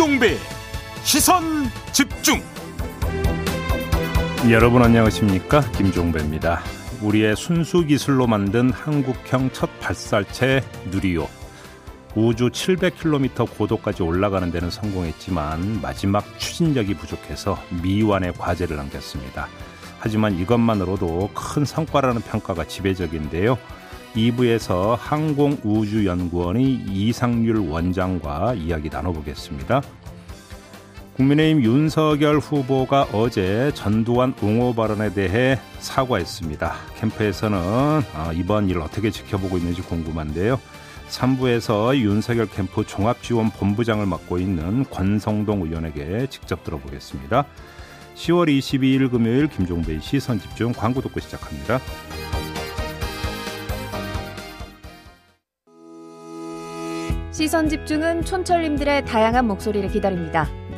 김종배 시선 집중 여러분 안녕하십니까 김종배입니다. 우리의 순수 기술로 만든 한국형 첫 발사체 누리호 우주 700km 고도까지 올라가는 데는 성공했지만 마지막 추진력이 부족해서 미완의 과제를 남겼습니다. 하지만 이것만으로도 큰 성과라는 평가가 지배적인데요. 2부에서 항공우주연구원의 이상률 원장과 이야기 나눠보겠습니다. 국민의힘 윤석열 후보가 어제 전두환 옹호 발언에 대해 사과했습니다. 캠프에서는 아, 이번 일 어떻게 지켜보고 있는지 궁금한데요. 3부에서 윤석열 캠프 종합지원본부장을 맡고 있는 권성동 의원에게 직접 들어보겠습니다. 10월 22일 금요일 김종배의 시선집중 광고 듣고 시작합니다. 시선 집중은 촌철님들의 다양한 목소리를 기다립니다.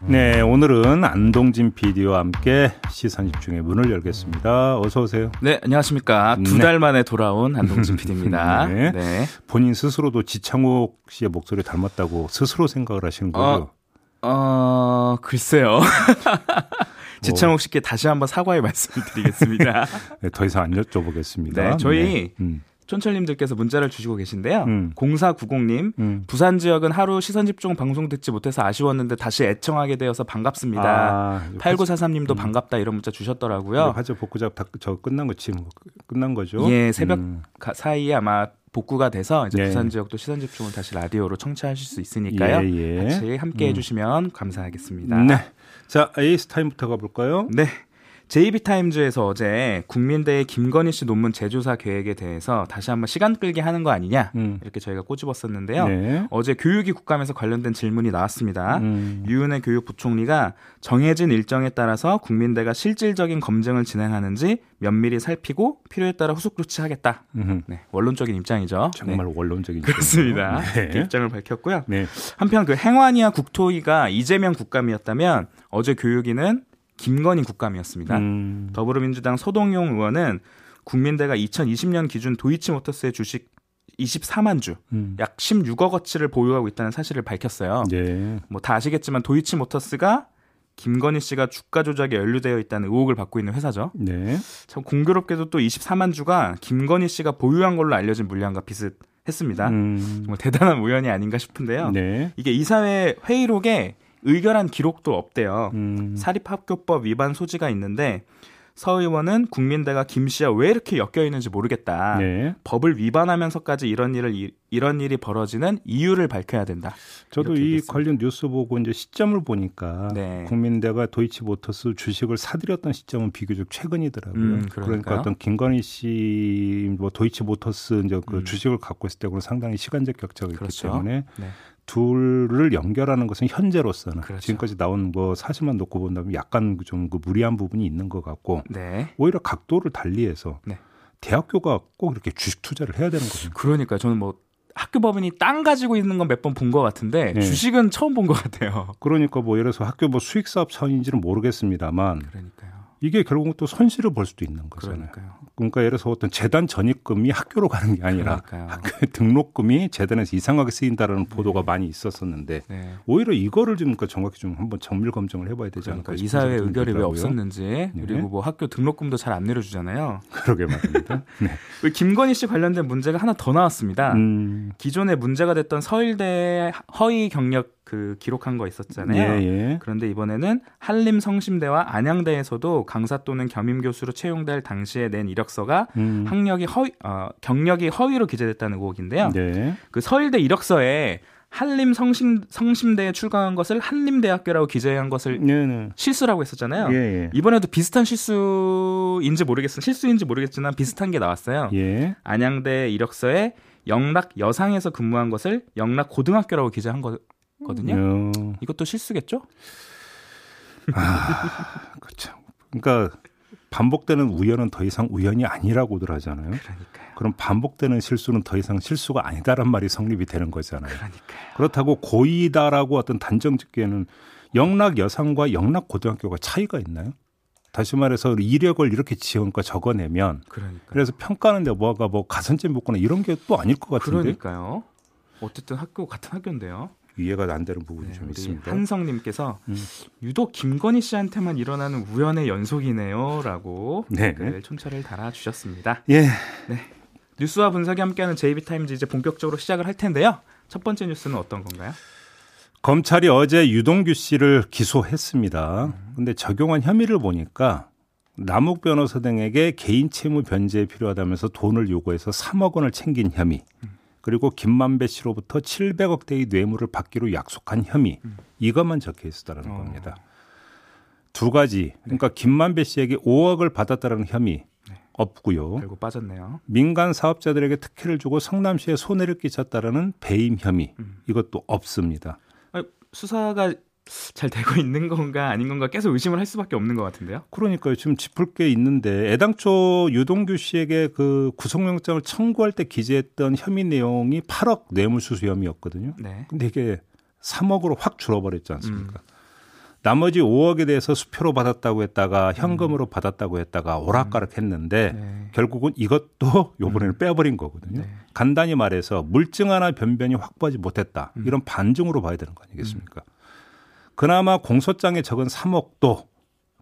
네, 오늘은 안동진 PD와 함께 시선 집중의 문을 열겠습니다. 어서 오세요. 네, 안녕하십니까. 두 달 만에 돌아온 안동진 PD입니다. 네. 네. 본인 스스로도 지창욱 씨의 목소리 닮았다고 스스로 생각을 하시는 거죠? 어, 어 글쎄요. 지창욱 씨께 다시 한번 사과의 말씀을 드리겠습니다. 네, 더 이상 안 여쭤보겠습니다. 네, 저희 네. 음. 촌철님들께서 문자를 주시고 계신데요. 음. 0490님, 음. 부산 지역은 하루 시선 집중 방송 듣지 못해서 아쉬웠는데 다시 애청하게 되어서 반갑습니다. 아, 8943님도 음. 반갑다 이런 문자 주셨더라고요. 화제 복구작 다, 저 끝난 거지 뭐 끝난 거죠? 예, 새벽 음. 가- 사이에 아마 복구가 돼서 이제 네. 부산 지역도 시선 집중을 다시 라디오로 청취하실 수 있으니까요. 예, 예. 같이 함께 음. 해주시면 감사하겠습니다. 네. 자, 에이스 타임부터 가볼까요? 네. JB타임즈에서 어제 국민대의 김건희 씨 논문 재조사 계획에 대해서 다시 한번 시간 끌게 하는 거 아니냐 음. 이렇게 저희가 꼬집었었는데요. 네. 어제 교육위 국감에서 관련된 질문이 나왔습니다. 음. 유은혜 교육부총리가 정해진 일정에 따라서 국민대가 실질적인 검증을 진행하는지 면밀히 살피고 필요에 따라 후속 조치하겠다. 음흠. 네, 원론적인 입장이죠. 정말 네, 원론적인 그렇습니다. 네. 그 입장을 밝혔고요. 네. 한편 그 행안위와 국토위가 이재명 국감이었다면 어제 교육위는 김건희 국감이었습니다. 음. 더불어민주당 소동용 의원은 국민대가 2020년 기준 도이치모터스의 주식 24만 주, 음. 약 16억 어치를 보유하고 있다는 사실을 밝혔어요. 네. 뭐다 아시겠지만 도이치모터스가 김건희 씨가 주가 조작에 연루되어 있다는 의혹을 받고 있는 회사죠. 네. 참 공교롭게도 또 24만 주가 김건희 씨가 보유한 걸로 알려진 물량과 비슷했습니다. 음. 정말 대단한 우연이 아닌가 싶은데요. 네. 이게 이사회 회의록에 의결한 기록도 없대요. 음. 사립학교법 위반 소지가 있는데 서 의원은 국민대가 김 씨와 왜 이렇게 엮여 있는지 모르겠다. 네. 법을 위반하면서까지 이런 일을 이- 이런 일이 벌어지는 이유를 밝혀야 된다. 저도 이 얘기했습니다. 관련 뉴스 보고 이제 시점을 보니까 네. 국민대가 도이치모터스 주식을 사들였던 시점은 비교적 최근이더라고요. 음, 그러니까. 어떤 김건희 씨 뭐 도이치모터스 이제 그 음. 주식을 갖고 있을 때고는 상당히 시간적 격차가 있기 그렇죠. 때문에 네. 둘을 연결하는 것은 현재로서는 그렇죠. 지금까지 나온 뭐 사실만 놓고 본다면 약간 좀 그 무리한 부분이 있는 것 같고 네. 오히려 각도를 달리해서 네. 대학교가 꼭 이렇게 주식 투자를 해야 되는 거죠. 그러니까 저는 뭐 학교 법인이 땅 가지고 있는 건 몇 번 본 것 같은데 네. 주식은 처음 본 것 같아요. 그러니까 뭐 예를 들어서 학교 뭐 수익 사업 차원인지는 모르겠습니다만 그러니까요. 이게 결국 또 손실을 볼 수도 있는 거잖아요. 그러니까요. 그러니까 예를 들어서 어떤 재단 전입금이 학교로 가는 게 아니라 그러니까요. 학교의 등록금이 재단에서 이상하게 쓰인다라는 보도가 많이 있었었는데 네. 오히려 이거를 좀 그러니까 정확히 좀 한번 정밀 검증을 해봐야 되지 그러니까 않을까 이사회 싶은 생각이 의결이 왜 들더라고요. 없었는지 네. 그리고 뭐 학교 등록금도 잘 안 내려주잖아요. 그러게 말입니다. 네. 그 김건희 씨 관련된 문제가 하나 더 나왔습니다. 음, 기존에 문제가 됐던 서울대 허위 경력 그 기록한 거 있었잖아요. 예, 예. 그런데 이번에는 한림 성심대와 안양대에서도 강사 또는 겸임 교수로 채용될 당시에 낸 이력서가 음, 학력이 허위, 어, 경력이 허위로 기재됐다는 의혹인데요. 네. 그 서울대 이력서에 한림 성심 성심대에 출강한 것을 한림대학교라고 기재한 것을 네, 네. 실수라고 했었잖아요. 예, 예. 이번에도 비슷한 실수인지 모르겠어 실수인지 모르겠지만 비슷한 게 나왔어요. 예. 안양대 이력서에 영락 여상에서 근무한 것을 영락 고등학교라고 기재한 거 거든요. 음, 이것도 실수겠죠? 그렇죠. 그러니까 반복되는 우연은 더 이상 우연이 아니라고들 하잖아요. 그러니까요. 그럼 반복되는 실수는 더 이상 실수가 아니다란 말이 성립이 되는 거잖아요. 그러니까요. 그렇다고 고의다라고 어떤 단정 짓기에는 영락 여상과 영락 고등학교가 차이가 있나요? 다시 말해서 이력을 이렇게 지원과 적어내면 그러니까. 그래서 평가하는데 뭐가 뭐 가산점 붙거나 이런 게 또 아닐 것 같은데 그러니까요. 어쨌든 학교 같은 학교인데요. 이해가 안 되는 부분이 네, 좀 있습니다. 한성님께서 음. 유독 김건희 씨한테만 일어나는 우연의 연속이네요라고 네. 댓글 촌철을 달아주셨습니다. 예, 뉴스와 분석이 함께하는 JB타임즈 이제 본격적으로 시작을 할 텐데요. 첫 번째 뉴스는 어떤 건가요? 검찰이 어제 유동규 씨를 기소했습니다. 근데 적용한 혐의를 보니까 남욱 변호사 등에게 개인 채무 변제에 필요하다면서 돈을 요구해서 3억 원을 챙긴 혐의. 그리고 김만배 씨로부터 700억 대의 뇌물을 받기로 약속한 혐의. 이것만 적혀 있었다는 어. 겁니다. 두 가지. 그러니까 김만배 씨에게 5억을 받았다는 혐의 없고요. 결국 빠졌네요. 민간 사업자들에게 특혜를 주고 성남시에 손해를 끼쳤다라는 배임 혐의. 음. 이것도 없습니다. 아, 수사가 잘 되고 있는 건가 아닌 건가 계속 의심을 할 수밖에 없는 것 같은데요. 그러니까요. 지금 짚을 게 있는데 애당초 유동규 씨에게 그 구속영장을 청구할 때 기재했던 혐의 내용이 8억 뇌물수수 혐의였거든요. 네. 근데 이게 3억으로 확 줄어버렸지 음. 않습니까? 나머지 5억에 대해서 수표로 받았다고 했다가 현금으로 받았다고 했다가 오락가락 했는데 음. 네. 결국은 이것도 요번에는 빼버린 거거든요. 네. 간단히 말해서 물증 하나 변변이 확보하지 못했다. 음. 이런 반증으로 봐야 되는 거 아니겠습니까? 그나마 공소장에 적은 3억도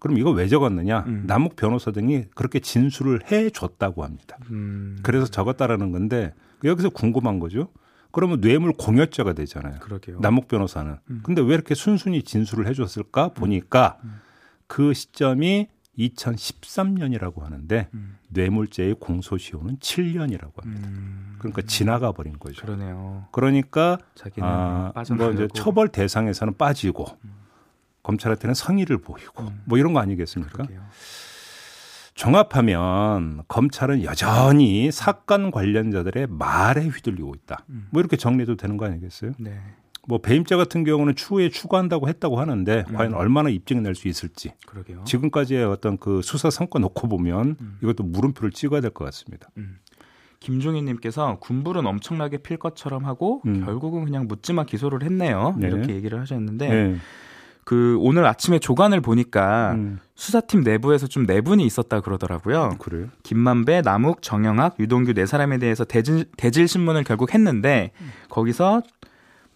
그럼 이거 왜 적었느냐? 음. 남욱 변호사 등이 그렇게 진술을 해 줬다고 합니다. 음, 그래서 적었다라는 건데 여기서 궁금한 거죠. 그러면 뇌물 공여죄가 되잖아요. 그러게요. 남욱 변호사는. 음. 근데 왜 이렇게 순순히 진술을 해줬을까 보니까 그 시점이 2013년이라고 하는데 음. 뇌물죄의 공소시효는 7년이라고 합니다. 음, 그러니까 지나가 버린 거죠. 그러네요. 그러니까 아, 뭐 이제 처벌 대상에서는 빠지고 검찰한테는 성의를 보이고 음. 뭐 이런 거 아니겠습니까? 그러게요. 종합하면 검찰은 여전히 사건 관련자들의 말에 휘둘리고 있다. 음. 뭐 이렇게 정리해도 되는 거 아니겠어요? 네. 뭐 배임죄 같은 경우는 추후에 추구한다고 했다고 하는데 음. 과연 얼마나 입증낼 수 있을지 그러게요. 지금까지의 어떤 그 수사 성과 놓고 보면 음. 이것도 물음표를 찍어야 될 것 같습니다. 김종희님께서 군불은 엄청나게 필 것처럼 하고 음. 결국은 그냥 묻지마 기소를 했네요. 네. 이렇게 얘기를 하셨는데 네. 그 오늘 아침에 조간을 보니까 음, 수사팀 내부에서 좀 내분이 있었다 그러더라고요. 그래요? 김만배, 남욱, 정영학, 유동규 네 사람에 대해서 대질, 대질 신문을 결국 했는데 거기서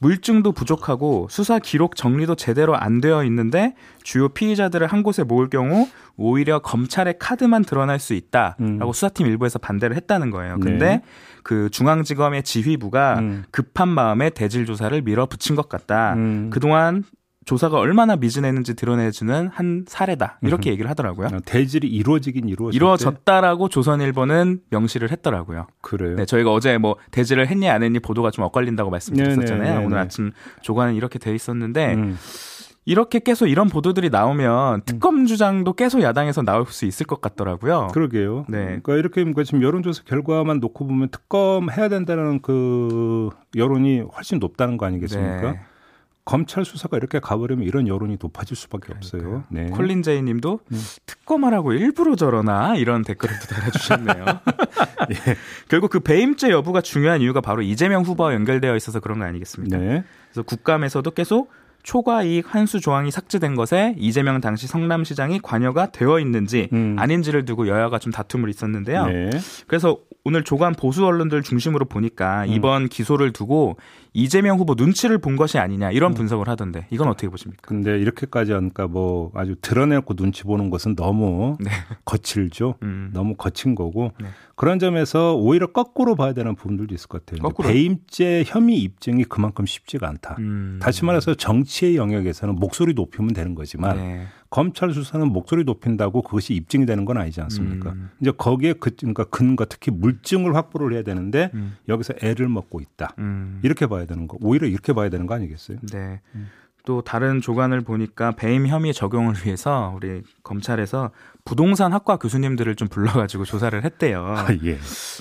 물증도 부족하고 수사 기록 정리도 제대로 안 되어 있는데 주요 피의자들을 한 곳에 모을 경우 오히려 검찰의 카드만 드러날 수 있다라고 음. 수사팀 일부에서 반대를 했다는 거예요. 네. 근데 그 중앙지검의 지휘부가 음. 급한 마음에 대질 조사를 밀어붙인 것 같다. 음. 그동안 조사가 얼마나 미진했는지 드러내주는 한 사례다. 이렇게 얘기를 하더라고요. 어, 대질이 이루어지긴 이루어졌 이루어졌다라고 조선일보는 명시를 했더라고요. 그래요. 네, 저희가 어제 뭐 대지를 했니 안 했니 보도가 좀 엇갈린다고 말씀드렸었잖아요. 네네, 네네. 오늘 아침 조간은 이렇게 돼 있었는데 음. 이렇게 계속 이런 보도들이 나오면 특검 주장도 계속 야당에서 나올 수 있을 것 같더라고요. 그러게요. 네. 그러니까 이렇게 그러니까 지금 여론조사 결과만 놓고 보면 특검 해야 된다는 그 여론이 훨씬 높다는 거 아니겠습니까? 네. 검찰 수사가 이렇게 가버리면 이런 여론이 높아질 수밖에. 없어요. 네. 콜린 제이 님도 음. 특검하라고 일부러 저러나 이런 댓글을 또 달아주셨네요. 예. 결국 그 배임죄 여부가 중요한 이유가 바로 이재명 후보와 연결되어 있어서 그런 거 아니겠습니까? 네. 그래서 국감에서도 계속 초과 이익 환수 조항이 삭제된 것에 이재명 당시 성남시장이 관여가 되어 있는지 음. 아닌지를 두고 여야가 좀 다툼을 있었는데요. 네. 그래서 오늘 조간 보수 언론들 중심으로 보니까 음. 이번 기소를 두고 이재명 후보 눈치를 본 것이 아니냐 음. 이런 분석을 하던데 이건 어떻게 보십니까? 근데 이렇게까지 하니까 뭐 아주 드러내고 눈치 보는 것은 너무 네. 거칠죠. 음. 너무 거친 거고 네. 그런 점에서 오히려 거꾸로 봐야 되는 부분들도 있을 것 같아요. 거꾸로? 배임죄 혐의 입증이 그만큼 쉽지가 않다. 음. 다시 말해서 정치의 영역에서는 목소리 높이면 되는 거지만 네. 검찰 수사는 목소리 높인다고 그것이 입증이 되는 건 아니지 않습니까? 음. 이제 거기에 그, 그러니까 근거 특히 물증을 확보를 해야 되는데 음. 여기서 애를 먹고 있다. 음. 이렇게 봐야 되는 거. 오히려 이렇게 봐야 되는 거 아니겠어요? 네. 또 다른 조간을 보니까 배임 혐의 적용을 위해서 우리 검찰에서 부동산 학과 교수님들을 좀 불러가지고 조사를 했대요. 아, 예.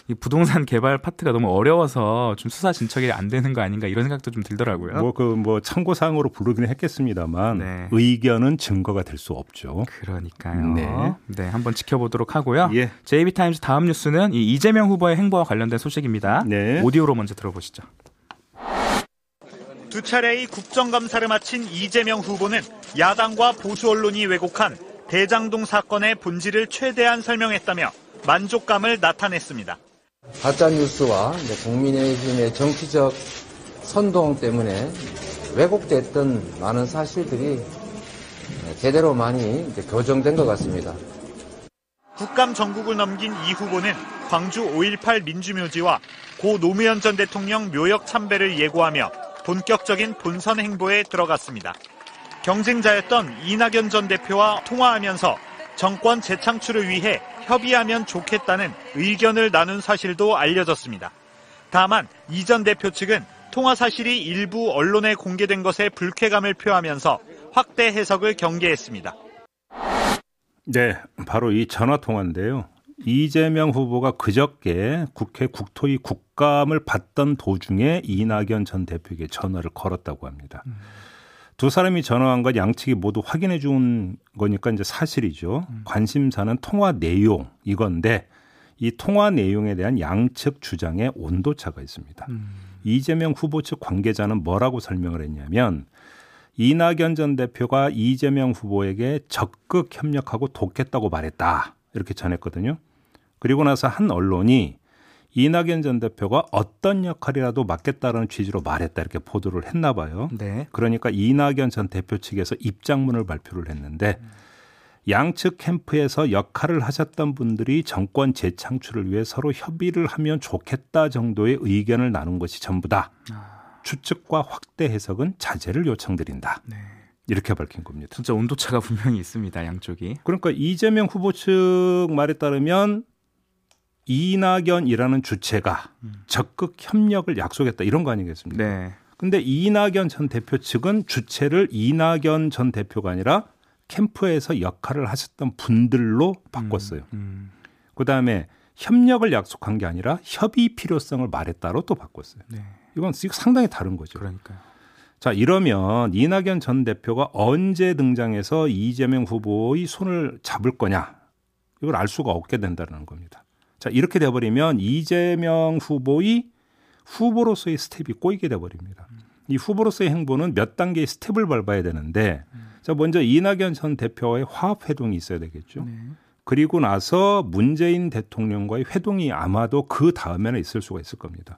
이 부동산 개발 파트가 너무 어려워서 좀 수사 진척이 안 되는 거 아닌가 이런 생각도 좀 들더라고요. 뭐 그뭐 참고 사항으로 부르기는 했겠습니다만 네. 의견은 증거가 될 수 없죠. 그러니까요. 네. 네. 한번 지켜보도록 하고요. 예. JB타임즈 다음 뉴스는 이 이재명 후보의 행보와 관련된 소식입니다. 네. 오디오로 먼저 들어보시죠. 두 차례의 국정감사를 마친 이재명 후보는 야당과 보수 언론이 왜곡한 대장동 사건의 본질을 최대한 설명했다며 만족감을 나타냈습니다. 가짜 뉴스와 국민의힘의 정치적 선동 때문에 왜곡됐던 많은 사실들이 제대로 많이 교정된 것 같습니다. 국감 전국을 넘긴 이 후보는 광주 5.18 민주묘지와 고 노무현 전 대통령 묘역 참배를 예고하며 본격적인 본선 행보에 들어갔습니다. 경쟁자였던 이낙연 전 대표와 통화하면서 정권 재창출을 위해 협의하면 좋겠다는 의견을 나눈 사실도 알려졌습니다. 다만 이 전 대표 측은 통화 사실이 일부 언론에 공개된 것에 불쾌감을 표하면서 확대 해석을 경계했습니다. 네, 바로 이 전화 통화인데요. 이재명 후보가 그저께 국회 국토위 국감을 받던 도중에 이낙연 전 대표에게 전화를 걸었다고 합니다. 두 사람이 전화한 건 양측이 모두 확인해 준 거니까 이제 사실이죠. 관심사는 통화 내용 이건데 이 통화 내용에 대한 양측 주장에 온도차가 있습니다. 이재명 후보 측 관계자는 뭐라고 설명을 했냐면 이낙연 전 대표가 이재명 후보에게 적극 협력하고 돕겠다고 말했다. 이렇게 전했거든요. 그리고 나서 한 언론이 이낙연 전 대표가 어떤 역할이라도 맡겠다는 취지로 말했다 이렇게 보도를 했나 봐요. 네. 그러니까 이낙연 전 대표 측에서 입장문을 발표를 했는데 양측 캠프에서 역할을 하셨던 분들이 정권 재창출을 위해 서로 협의를 하면 좋겠다 정도의 의견을 나눈 것이 전부다. 추측과 확대 해석은 자제를 요청드린다. 네. 이렇게 밝힌 겁니다. 진짜 온도차가 분명히 있습니다. 양쪽이. 그러니까 이재명 후보 측 말에 따르면 이낙연이라는 주체가 적극 협력을 약속했다 이런 거 아니겠습니까? 네. 근데 이낙연 전 대표 측은 주체를 이낙연 전 대표가 아니라 캠프에서 역할을 하셨던 분들로 바꿨어요. 음. 그 다음에 협력을 약속한 게 아니라 협의 필요성을 말했다로 또 바꿨어요. 네. 이건 상당히 다른 거죠. 그러니까요. 자, 이러면 이낙연 전 대표가 언제 등장해서 이재명 후보의 손을 잡을 거냐? 이걸 알 수가 없게 된다는 겁니다. 자, 이렇게 돼버리면 이재명 후보의 후보로서의 스텝이 꼬이게 돼버립니다. 이 후보로서의 행보는 몇 단계의 스텝을 밟아야 되는데, 자, 먼저 이낙연 전 대표와의 화합 회동이 있어야 되겠죠. 네. 그리고 나서 문재인 대통령과의 회동이 아마도 그 다음에는 있을 수가 있을 겁니다.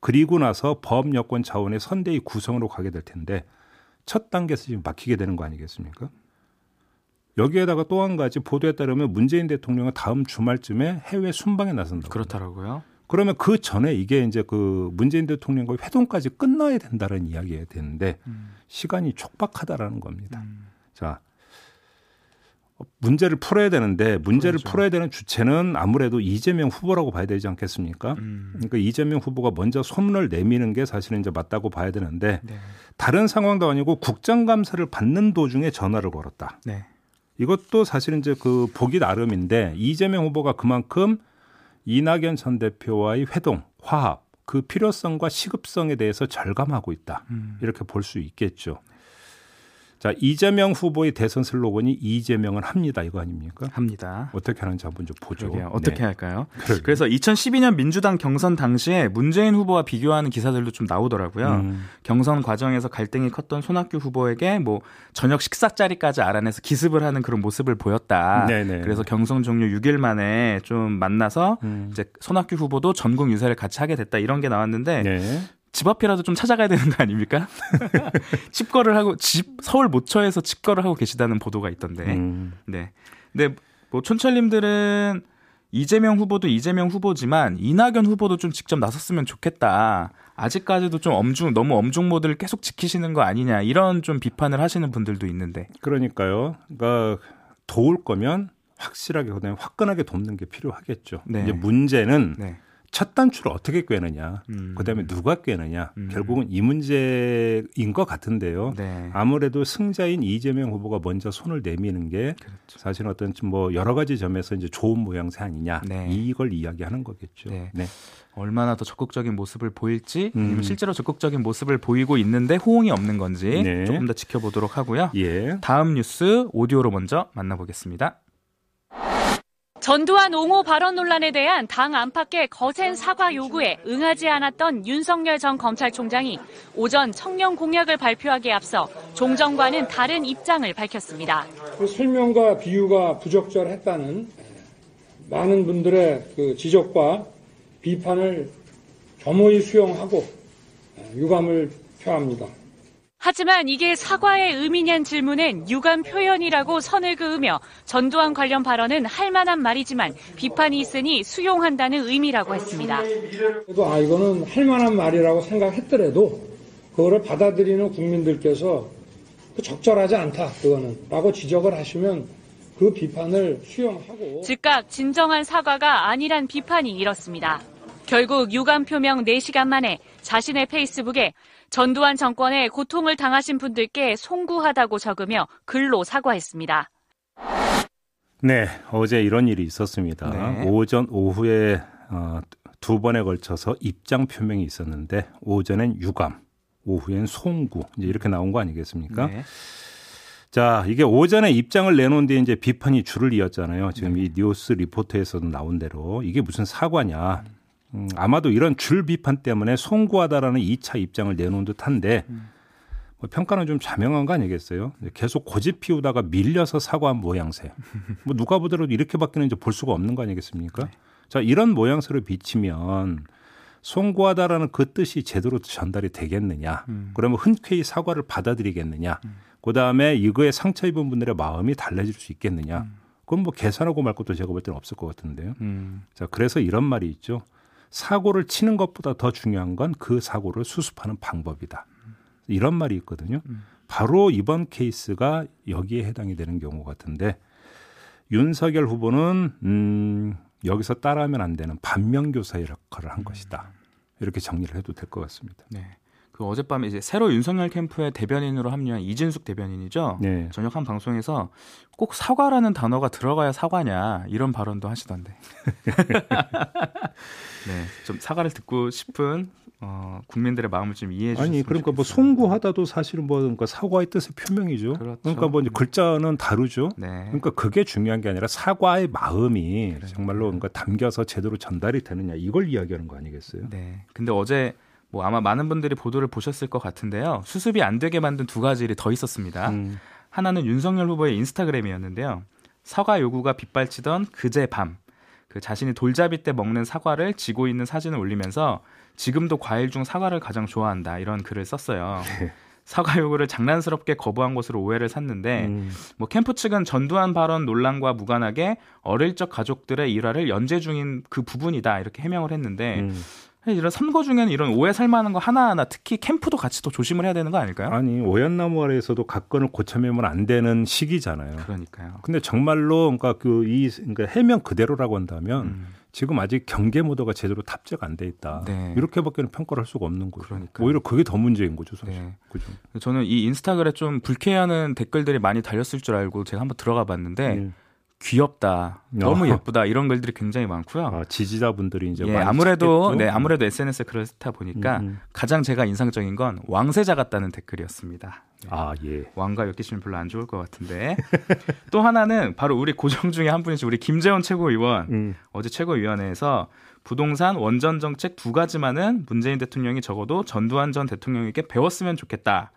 그리고 나서 범 여권 차원의 선대위 구성으로 가게 될 텐데 첫 단계에서 지금 막히게 되는 거 아니겠습니까? 여기에다가 또 한 가지 보도에 따르면 문재인 대통령은 다음 주말쯤에 해외 순방에 나선다고. 그렇더라고요. 그러면 그 전에 이게 이제 그 문재인 대통령과의 회동까지 끝나야 된다는 이야기가 되는데 음. 시간이 촉박하다라는 겁니다. 음. 자, 문제를 풀어야 되는데 문제를 그렇죠. 풀어야 되는 주체는 아무래도 이재명 후보라고 봐야 되지 않겠습니까? 음. 그러니까 이재명 후보가 먼저 손을 내미는 게 사실은 이제 맞다고 봐야 되는데 네. 다른 상황도 아니고 국정감사를 받는 도중에 전화를 걸었다. 네. 이것도 사실은 이제 그 보기 나름인데 이재명 후보가 그만큼 이낙연 전 대표와의 회동, 화합, 그 필요성과 시급성에 대해서 절감하고 있다. 음. 이렇게 볼 수 있겠죠. 자, 이재명 후보의 대선 슬로건이 이재명은 합니다. 이거 아닙니까? 합니다. 어떻게 하는지 한번 좀 보죠. 그러게요. 어떻게 네. 할까요? 그러게요. 그래서 2012년 민주당 경선 당시에 문재인 후보와 비교하는 기사들도 좀 나오더라고요. 음. 경선 과정에서 갈등이 컸던 손학규 후보에게 뭐 저녁 식사 자리까지 알아내서 기습을 하는 그런 모습을 보였다. 네네. 그래서 경선 종료 6일 만에 좀 만나서 음. 이제 손학규 후보도 전국 유세를 같이 하게 됐다 이런 게 나왔는데 네. 집 앞이라도 좀 찾아가야 되는 거 아닙니까? 집거를 하고 집 서울 모처에서 집거를 하고 계시다는 보도가 있던데. 음. 네. 근데 뭐 촌철님들은 이재명 후보도 이재명 후보지만 이낙연 후보도 좀 직접 나섰으면 좋겠다. 아직까지도 좀 엄중 너무 엄중 모드를 계속 지키시는 거 아니냐 이런 좀 비판을 하시는 분들도 있는데. 그러니까요. 그러니까 도울 거면 확실하게 그다음에 화끈하게 돕는 게 필요하겠죠. 네. 이제 문제는 네. 첫 단추를 어떻게 꿰느냐, 음. 그다음에 누가 꿰느냐, 음. 결국은 이 문제인 것 같은데요. 네. 아무래도 승자인 이재명 후보가 먼저 손을 내미는 게 그렇죠. 사실 어떤 좀뭐 여러 가지 점에서 이제 좋은 모양새 아니냐 네. 이걸 이야기하는 거겠죠. 네. 네. 얼마나 더 적극적인 모습을 보일지 음. 실제로 적극적인 모습을 보이고 있는데 호응이 없는 건지 네. 조금 더 지켜보도록 하고요. 예. 다음 뉴스 오디오로 먼저 만나보겠습니다. 전두환 옹호 발언 논란에 대한 당 안팎의 거센 사과 요구에 응하지 않았던 윤석열 전 검찰총장이 오전 청년 공약을 발표하기에 앞서 종정과는 다른 입장을 밝혔습니다. 그 설명과 비유가 부적절했다는 많은 분들의 그 지적과 비판을 겸허히 수용하고 유감을 표합니다. 하지만 이게 사과의 의미냐는 질문엔 유감 표현이라고 선을 그으며 전두환 관련 발언은 할 만한 말이지만 비판이 있으니 수용한다는 의미라고 했습니다. 그래도 아 이거는 할 만한 말이라고 생각했더라도 그거를 받아들이는 국민들께서 그 적절하지 않다 그거는 라고 지적을 하시면 그 비판을 수용하고 즉각 진정한 사과가 아니란 비판이 일었습니다. 결국 유감 표명 4시간 만에 자신의 페이스북에 전두환 정권에 고통을 당하신 분들께 송구하다고 적으며 글로 사과했습니다. 네, 어제 이런 일이 있었습니다. 네. 오전 오후에 어, 두 번에 걸쳐서 입장 표명이 있었는데 오전엔 유감, 오후엔 송구 이제 이렇게 나온 거 아니겠습니까? 네. 자, 이게 오전에 입장을 내놓은 뒤에 이제 비판이 줄을 이었잖아요. 지금 이 뉴스 리포트에서도 나온 대로 이게 무슨 사과냐. 음, 아마도 이런 줄 비판 때문에 송구하다라는 2차 입장을 내놓은 듯한데 뭐 평가는 좀 자명한 거 아니겠어요? 계속 고집 피우다가 밀려서 사과한 모양새. 뭐 누가 보더라도 이렇게 바뀌는지 볼 수가 없는 거 아니겠습니까? 자, 이런 모양새를 비치면 송구하다라는 그 뜻이 제대로 전달이 되겠느냐? 그러면 흔쾌히 사과를 받아들이겠느냐? 그 다음에 이거에 상처 입은 분들의 마음이 달라질 수 있겠느냐? 그건 뭐 계산하고 말 것도 제가 볼 때는 없을 것 같은데요. 음, 자, 그래서 이런 말이 있죠. 사고를 치는 것보다 더 중요한 건 그 사고를 수습하는 방법이다. 이런 말이 있거든요. 바로 이번 케이스가 여기에 해당이 되는 경우 같은데 윤석열 후보는 음, 여기서 따라하면 안 되는 반면교사의 역할을 한 것이다. 이렇게 정리를 해도 될 것 같습니다. 네. 그 어젯밤에 이제 새로 윤석열 캠프의 대변인으로 합류한 이진숙 대변인이죠. 네. 저녁 한 방송에서 꼭 사과라는 단어가 들어가야 사과냐 이런 발언도 하시던데. 네, 좀 사과를 듣고 싶은 어, 국민들의 마음을 좀 이해해 주셨으면 아니 그러니까 뭐 좋겠어요. 송구하다도 사실은 뭐 그러니까 사과의 뜻의 표명이죠. 그렇죠. 러니까뭐 이제 글자는 다르죠. 네. 그러니까 그게 중요한 게 아니라 사과의 마음이 정말로 그러니까 담겨서 제대로 전달이 되느냐 이걸 이야기하는 거 아니겠어요? 네. 근데 어제 뭐 아마 많은 분들이 보도를 보셨을 것 같은데요. 수습이 안 되게 만든 두 가지 일이 더 있었습니다. 음. 하나는 윤석열 후보의 인스타그램이었는데요. 사과 요구가 빗발치던 그제 밤, 그 자신이 돌잡이 때 먹는 사과를 지고 있는 사진을 올리면서 지금도 과일 중 사과를 가장 좋아한다 이런 글을 썼어요. 네. 사과 요구를 장난스럽게 거부한 것으로 오해를 샀는데 음. 뭐 캠프 측은 전두환 발언 논란과 무관하게 어릴 적 가족들의 일화를 연재 중인 그 부분이다 이렇게 해명을 했는데 음. 이런 선거 중에는 이런 오해 살만한 거 하나하나 특히 캠프도 같이 또 조심을 해야 되는 거 아닐까요? 아니 오얏나무 아래에서도 각건을 고쳐매면 안 되는 시기잖아요. 그러니까요. 근데 정말로 그러니까 그이 그러니까 해명 그대로라고 한다면 음. 지금 아직 경계 모드가 제대로 탑재가 안 돼 있다. 네. 이렇게밖에는 평가를 할 수가 없는 거죠. 그러니까요. 오히려 그게 더 문제인 거죠, 사실. 네. 그죠. 저는 이 인스타그램에 좀 불쾌하는 댓글들이 많이 달렸을 줄 알고 제가 한번 들어가 봤는데 음. 귀엽다, 너무 어. 예쁘다 이런 글들이 굉장히 많고요. 아, 지지자분들이 이제 예, 아무래도 찾겠죠? 네 아무래도 SNS에 그렇다 보니까 음, 음. 가장 제가 인상적인 건 왕세자 같다는 댓글이었습니다. 네. 아 예. 왕과 엮이시면 별로 안 좋을 것 같은데 또 하나는 바로 우리 고정 중에 한 분이신 우리 김재원 최고위원 음. 어제 최고위원회에서 부동산 원전 정책 두 가지만은 문재인 대통령이 적어도 전두환 전 대통령에게 배웠으면 좋겠다.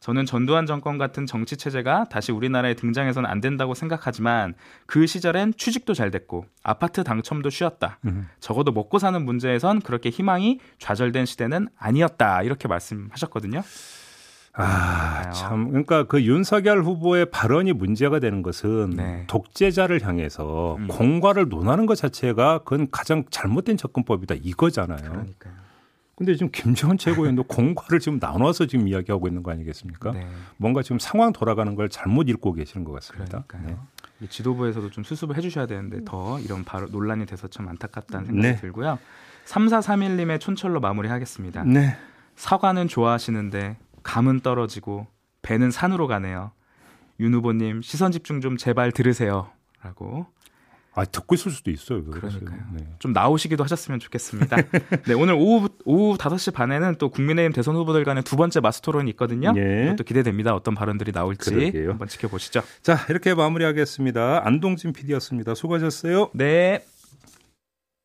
저는 전두환 정권 같은 정치 체제가 다시 우리나라에 등장해서는 안 된다고 생각하지만 그 시절엔 취직도 잘 됐고 아파트 당첨도 쉬웠다. 음. 적어도 먹고 사는 문제에선 그렇게 희망이 좌절된 시대는 아니었다. 이렇게 말씀하셨거든요. 아. 참. 그러니까 그 윤석열 후보의 발언이 문제가 되는 것은 네. 독재자를 향해서 음. 공과를 논하는 것 자체가 그건 가장 잘못된 접근법이다 이거잖아요. 그러니까요. 근데 지금 김정은 최고위원도 공과를 지금 나눠서 지금 이야기하고 있는 거 아니겠습니까? 네. 뭔가 지금 상황 돌아가는 걸 잘못 읽고 계시는 것 같습니다. 그러니까요. 네. 이 지도부에서도 좀 수습을 해주셔야 되는데 더 이런 바로 논란이 돼서 참 안타깝다는 생각이 네. 들고요. 3431님의 촌철로 마무리하겠습니다. 네. 사과는 좋아하시는데 감은 떨어지고 배는 산으로 가네요. 윤 후보님 시선 집중 좀 제발 들으세요. 라고 아, 듣고 있을 수도 있어요. 그러니까요. 네. 좀 나오시기도 하셨으면 좋겠습니다. 네, 오늘 오후, 오후 5시 반에는 또 국민의힘 대선 후보들 간의 두 번째 마스 토론이 있거든요. 예. 이것도 기대됩니다. 어떤 발언들이 나올지 그러게요. 한번 지켜보시죠. 자, 이렇게 마무리하겠습니다. 안동진 PD였습니다. 수고하셨어요. 네.